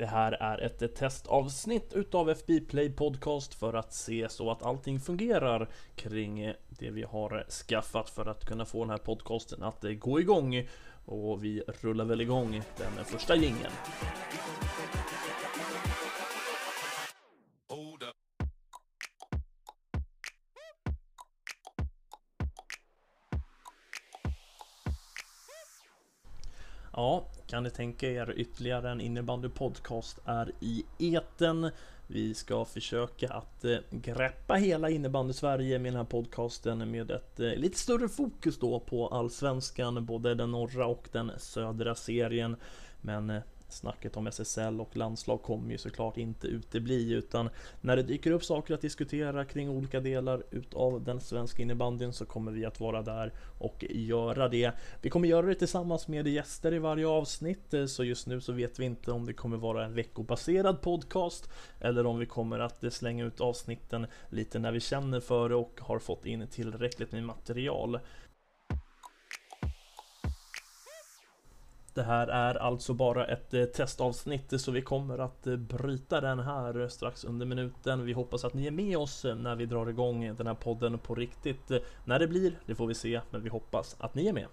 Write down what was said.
Det här är ett testavsnitt utav FB Play Podcast för att se så att allting fungerar kring det vi har skaffat för att kunna få den här podcasten att gå igång. Och vi rullar väl igång den första gingen. Ja, kan ni tänka er ytterligare en innebandypodcast är i eten. Vi ska försöka att eh, greppa hela innebandy-Sverige med den här podcasten med ett eh, lite större fokus då på allsvenskan, både den norra och den södra serien. Men eh, snacket om SSL och landslag kommer ju såklart inte utebli utan när det dyker upp saker att diskutera kring olika delar utav den svenska innebandyn så kommer vi att vara där och göra det. Vi kommer göra det tillsammans med gäster i varje avsnitt eh, så just nu så vet vi inte om det kommer vara en veckobaserad podcast eller om vi kommer att slänga ut avsnitten lite när vi känner för det och har fått in tillräckligt med material. Det här är alltså bara ett eh, testavsnitt så vi kommer att eh, bryta den här eh, strax under minuten. Vi hoppas att ni är med oss när vi drar igång den här podden på riktigt. När det blir, det får vi se, men vi hoppas att ni är med.